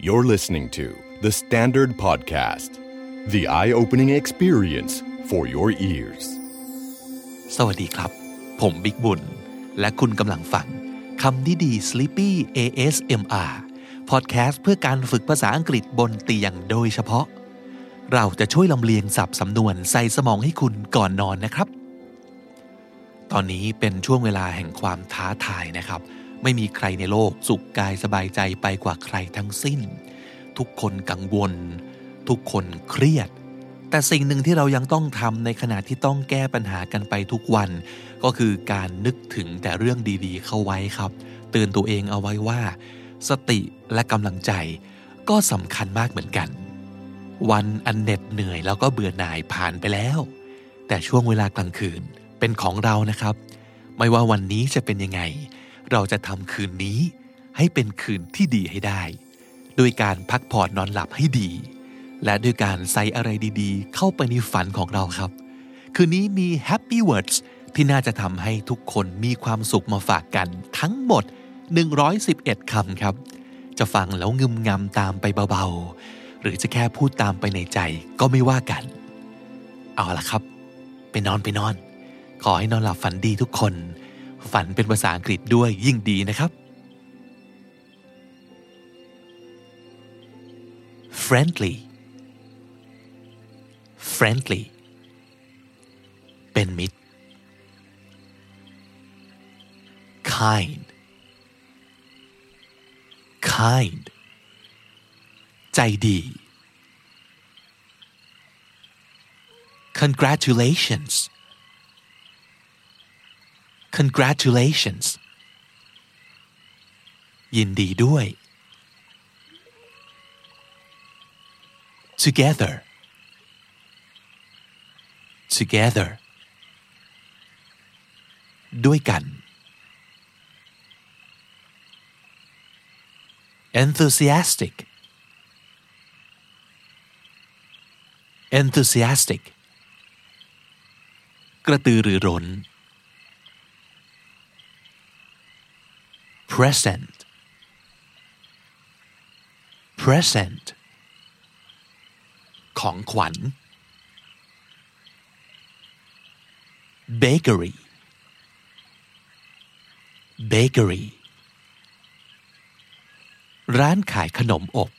You're listening to The Standard Podcast, the eye opening experience for your ears. สวัสดีครับ ผมบิ๊กบุญ และคุณกำลังฟังคำนี้ดี Sleepy ASMR พอดแคสต์เพื่อการฝึกภาษาอังกฤษบนเตียงโดยเฉพาะ เราจะช่วยลำเลียงสับสำนวนใส่สมองให้คุณก่อนนอนนะครับ ตอนนี้เป็นช่วงเวลาแห่งความท้าทายนะครับ ไม่มีใครในโลกสุขกายสบายใจไปกว่าใครทั้งสิ้น ทุกคนกังวล ทุกคนเครียด แต่สิ่งหนึ่งที่เรายังต้องทำในขณะที่ต้องแก้ปัญหากันไปทุกวัน ก็คือการนึกถึงแต่เรื่องดีๆ เข้าไว้ครับ เตือนตัวเองเอาไว้ว่า สติและกำลังใจ ก็สำคัญมากเหมือนกัน วันอันเหน็ดเหนื่อยแล้วก็เบื่อหน่ายผ่านไปแล้ว แต่ช่วงเวลากลางคืนเป็นของเรานะครับ ไม่ว่าวันนี้จะเป็นยังไง เราจะทำคืนนี้ ให้เป็นคืนที่ดีให้ได้ โดยการพักผ่อนนอนหลับให้ดี และด้วยการใส่อะไรดีๆ เข้าไปในฝันของเราครับ คืนนี้มี Happy Words ที่น่าจะทำให้ทุกคนมีความสุขมาฝากกันทั้งหมด 111 คำครับ จะฟังแล้วงึมงำตามไปเบาๆ หรือจะแค่พูดตามไปในใจก็ไม่ว่ากัน เอาละครับ ไปนอนไปนอน ขอให้นอนหลับฝันดีทุกคน ฝันเป็นภาษาอังกฤษด้วยยิ่งดีนะครับ friendly friendly เป็นมิตร kind kind ใจดี congratulations congratulations ยินดีด้วย together together ด้วยกัน enthusiastic enthusiastic กระตือรือร้น present present ของขวัญ bakery bakery ร้านขายขนมอบ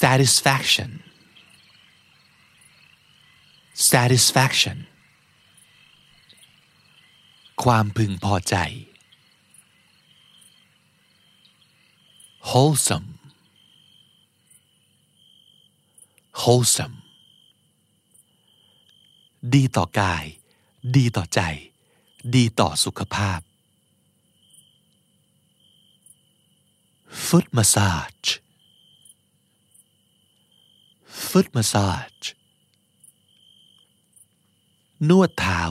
satisfaction satisfaction ความพึงพอใจ wholesome wholesome ดีต่อกาย ดีต่อใจ ดีต่อสุขภาพ foot massage foot massage นวดเท้า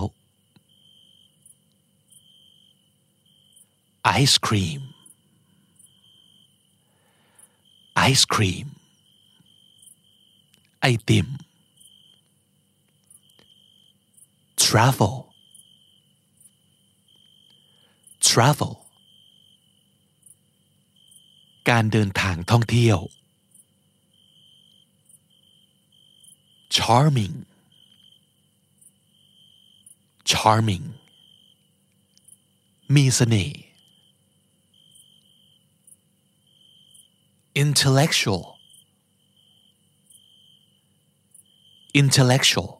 ice cream ice cream ไอติม travel travel การเดินทางท่องเที่ยว charming charming มีเสน่ห์ intellectual intellectual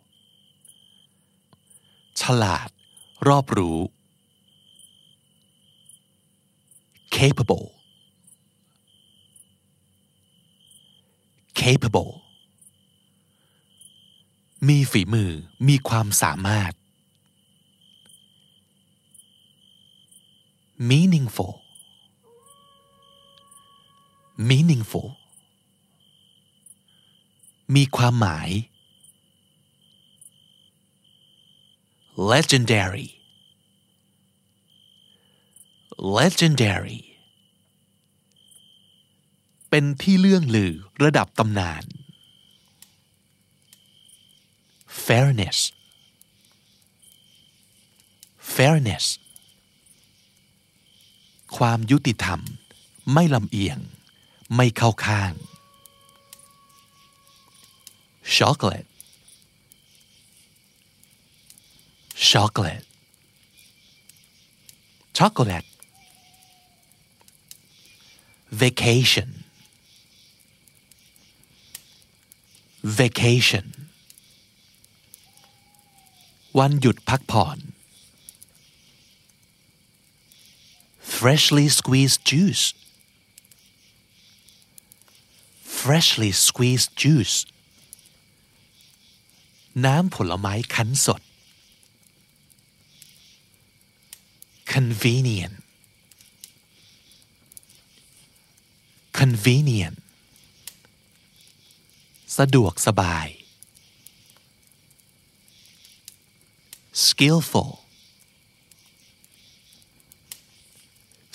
ฉลาด รอบรู้ capable capable มีฝีมือ มีความสามารถ meaningful meaningful มีความหมาย legendary legendary เป็นที่เลื่องลือระดับตำนาน fairness fairness ความยุติธรรม ไม่ลำเอียง ไม่เข้าข้าง chocolate chocolate chocolate vacation vacation วันหยุดพักผ่อน freshly squeezed juice freshly squeezed juice น้ำผลไม้คั้นสด convenient convenient สะดวกสบาย skillful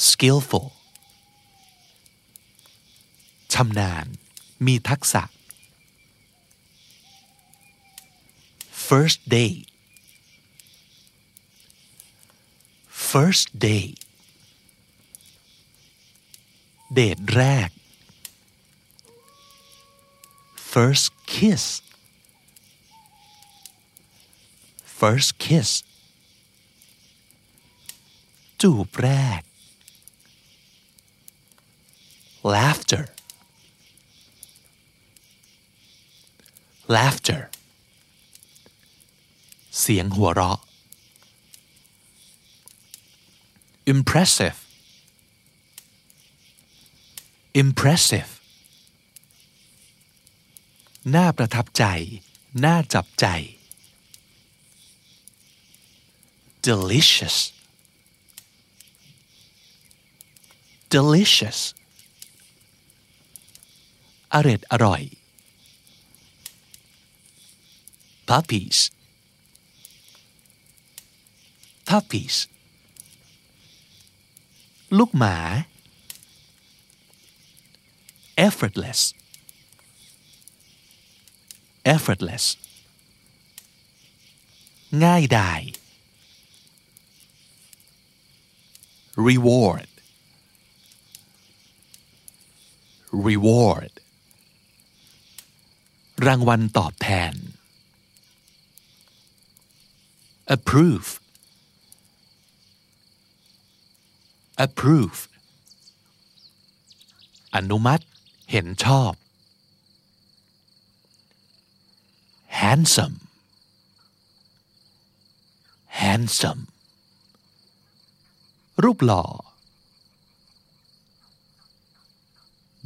skillful ชำนาญ มีทักษะ first date first date เดทแรก first kiss first kiss จูบแรก laughter Laughter เสียงหัวเราะ impressive impressive น่าประทับใจ น่าจับใจ delicious delicious อร่อยอร่อย puppies puppies ลูกหมา effortless effortless ง่ายดาย reward reward รางวัลตอบแทน approve approve อนุมัติ เห็นชอบ handsome handsome รูปหล่อ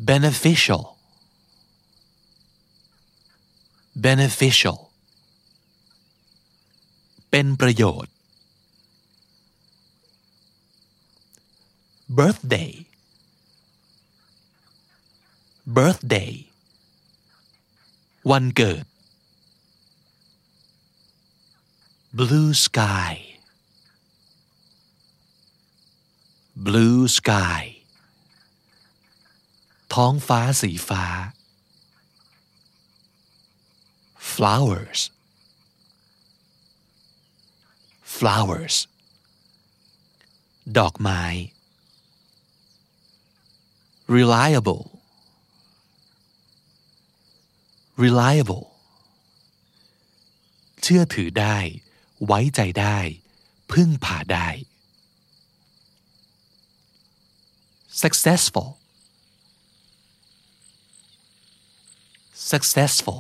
beneficial beneficial เป็นประโยชน์ birthday birthday วันเกิด blue sky blue sky ท้องฟ้าสีฟ้า flowers flowers ดอกไม้ reliable reliable เชื่อถือได้ ไว้ใจได้ พึ่งพาได้ successful successful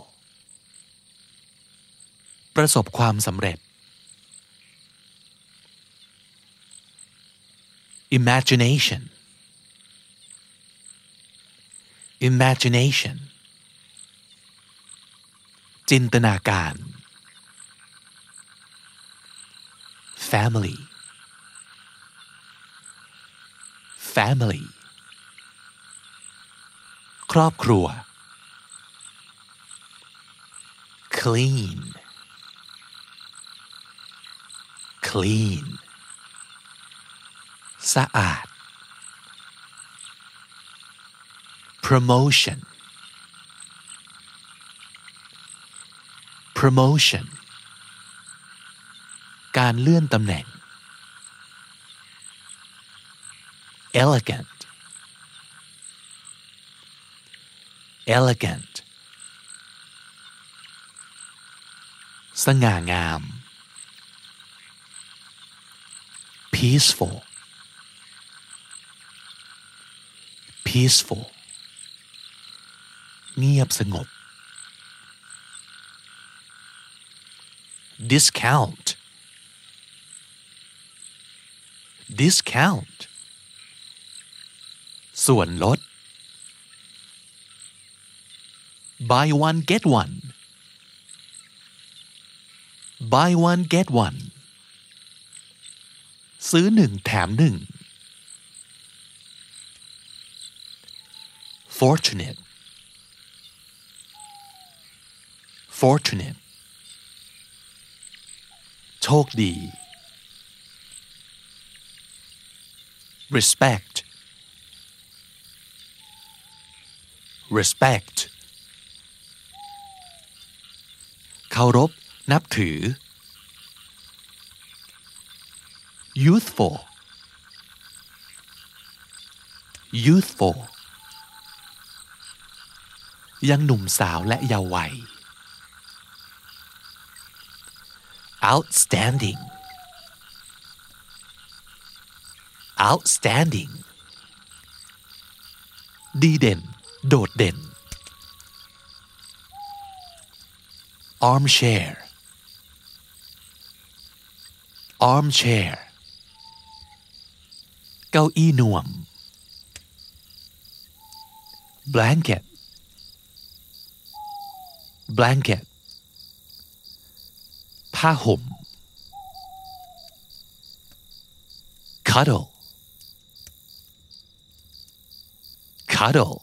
ประสบความสำเร็จ imagination imagination จินตนาการ family family ครอบครัว clean clean สะอาด promotion promotion การเลื่อนตำแหน่ง elegant elegant สง่างาม peaceful peaceful เงียบสงบ discount discount ส่วนลด buy one get one buy one get one ซื้อหนึ่งแถมหนึ่ง fortunate fortunate โชคดี respect respect เคารพนับถือ youthful youthful ยังหนุ่มสาวและเยาว์วัย outstanding outstanding ดีเด่น โดดเด่น armchair armchair เก้าอี้นวม blanket blanket ผ้าห่ม cuddle cuddle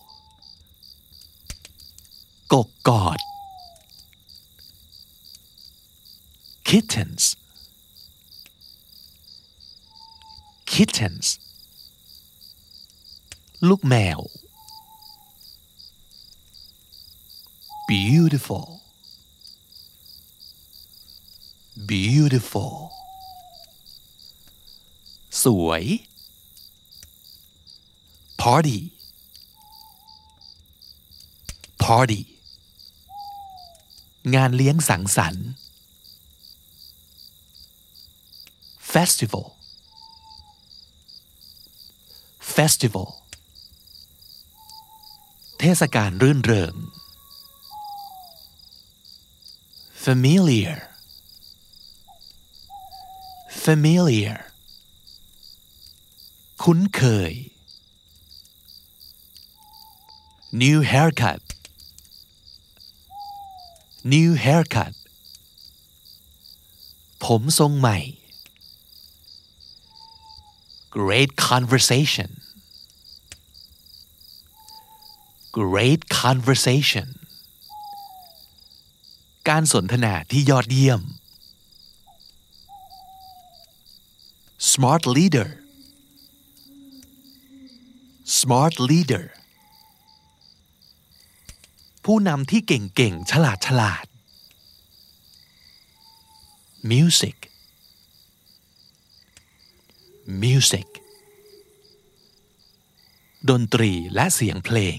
กกกอด kittens kittens ลูกแมว beautiful beautiful สวย party party งานเลี้ยงสังสรรค์ festival festival เทศกาลรื่นเริง familiar familiar คุ้นเคย new haircut new haircut ผมทรงใหม่ great conversation great conversation การสนทนาที่ยอดเยี่ยม smart leader smart leader ผู้นำที่เก่งๆ ฉลาดฉลาด music music ดนตรีและเสียงเพลง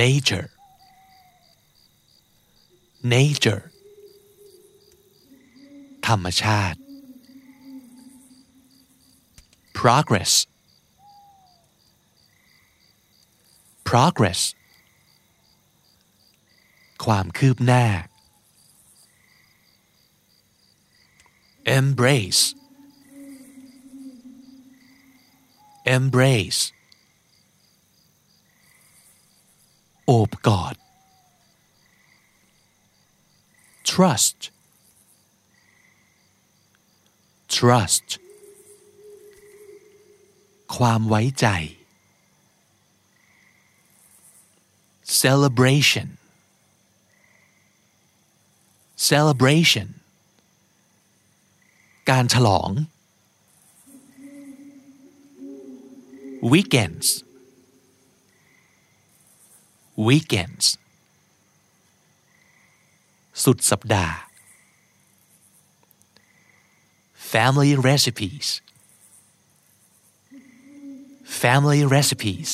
nature nature ธรรมชาติ progress progress ความคืบหน้า embrace embrace โอบกอด trust trust ความไว้ใจ celebration celebration การฉลอง weekends weekends สุดสัปดาห์ family recipes family recipes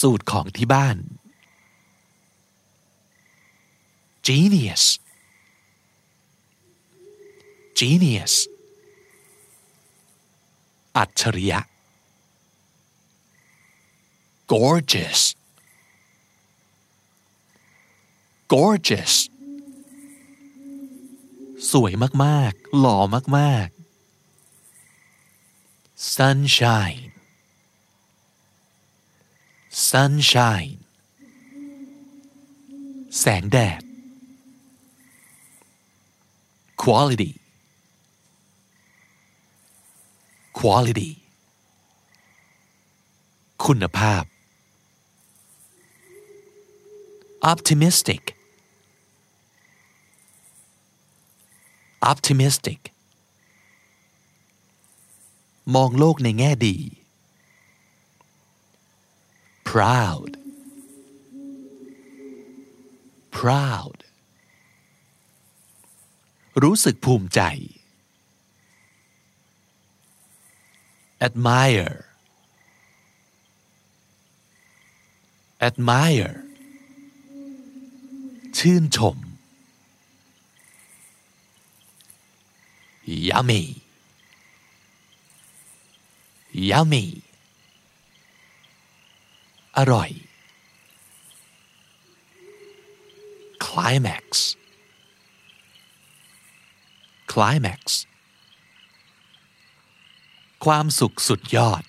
สูตรของที่บ้าน genius genius อัจฉริยะ gorgeous gorgeous สวยมากๆ หล่อมากๆ sunshine sunshine แสงแดด quality quality คุณภาพ optimistic optimistic มองโลกในแง่ดี proud proud รู้สึกภูมิใจ admire admire ชื่นชม yummy yummy อร่อย climax climax ความสุขสุดยอด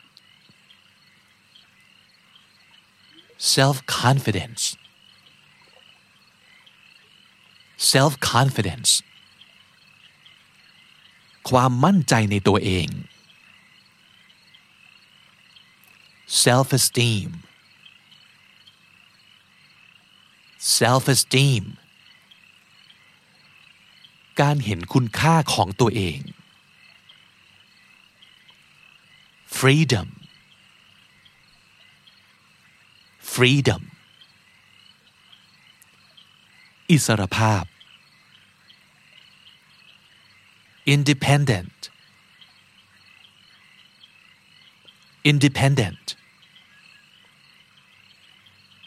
self confidence self confidence ความมั่นใจในตัวเอง self esteem self esteem การเห็นคุณค่าของตัวเอง freedom freedom อิสรภาพ independent independent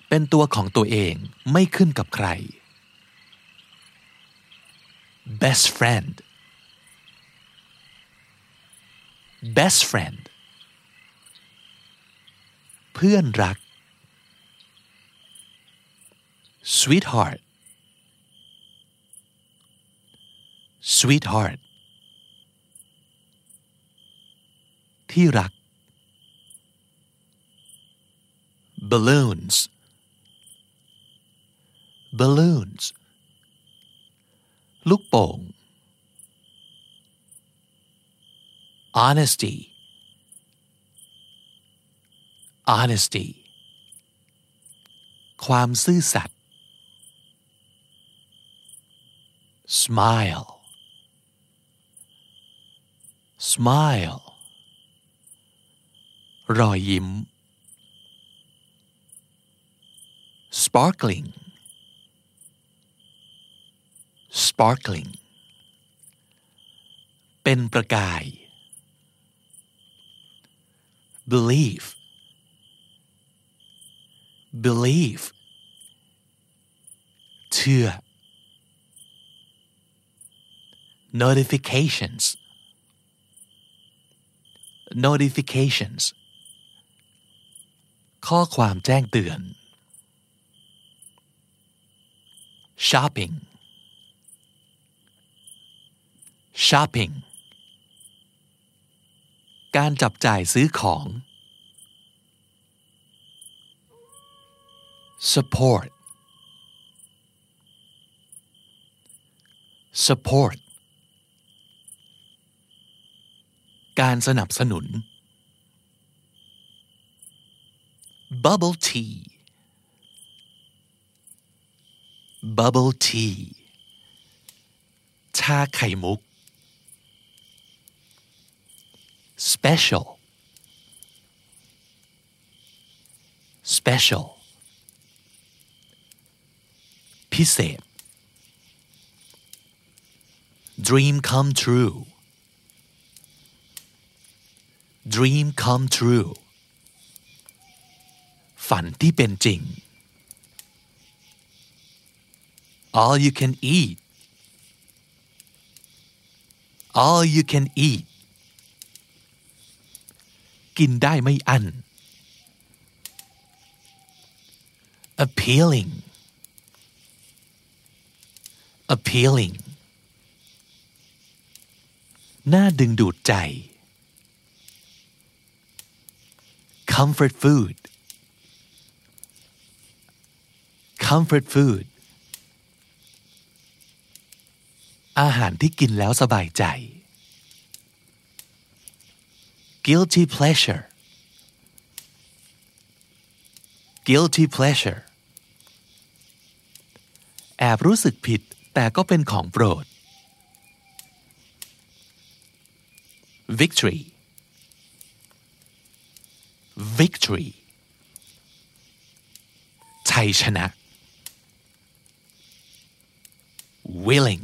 เป็นตัวของตัวเองไม่ขึ้นกับใคร best friend best friend เพื่อนรัก sweetheart sweetheart ที่รัก balloons balloons ลูกโป่ง honesty honesty ความซื่อสัตย์ smile smile รอยยิ้ม sparkling sparkling เป็นประกาย believe believe เชื่อ notifications notifications ข้อความแจ้งเตือน shopping shopping การจับจ่ายซื้อของ support support การสนับสนุน bubble tea bubble tea ชาไข่มุก special special พิเศษ dream come true dream come true ฝันที่เป็นจริง all you can eat all you can eat กินได้ไม่อั้น appealing appealing น่าดึงดูดใจ comfort food comfort food อาหารที่กินแล้วสบายใจ guilty pleasure guilty pleasure แอบรู้สึกผิดแต่ก็เป็นของโปรด victory victory ชัยชนะ willing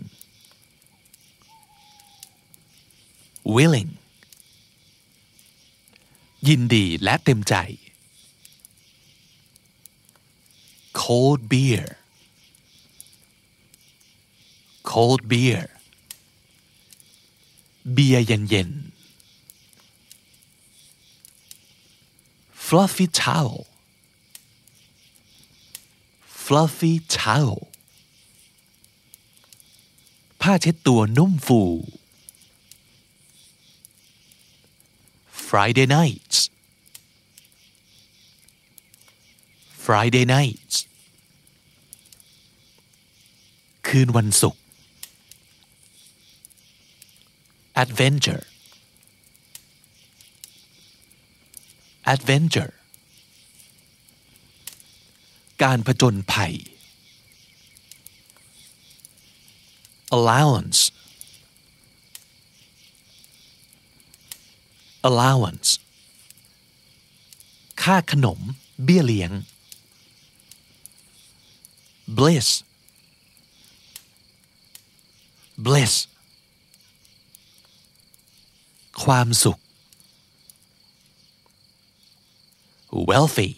willing ยินดีและเต็มใจ cold beer cold beer เบียร์เย็นๆ fluffy towel fluffy towel ผ้าเช็ดตัวนุ่มฟู Friday nights Friday nights คืนวันศุกร์ adventure adventure การผจญภัย allowance allowance ค่าขนมเบี้ยเลี้ยง bliss bliss ความสุข wealthy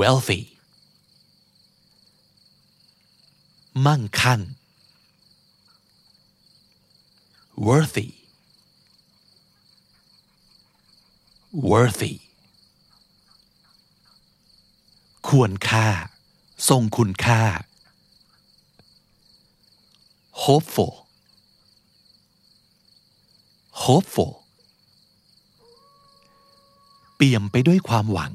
wealthy มั่งคั่ง worthy worthy ควรค่า ทรงคุณค่า hopeful hopeful เปี่ยมไปด้วยความหวัง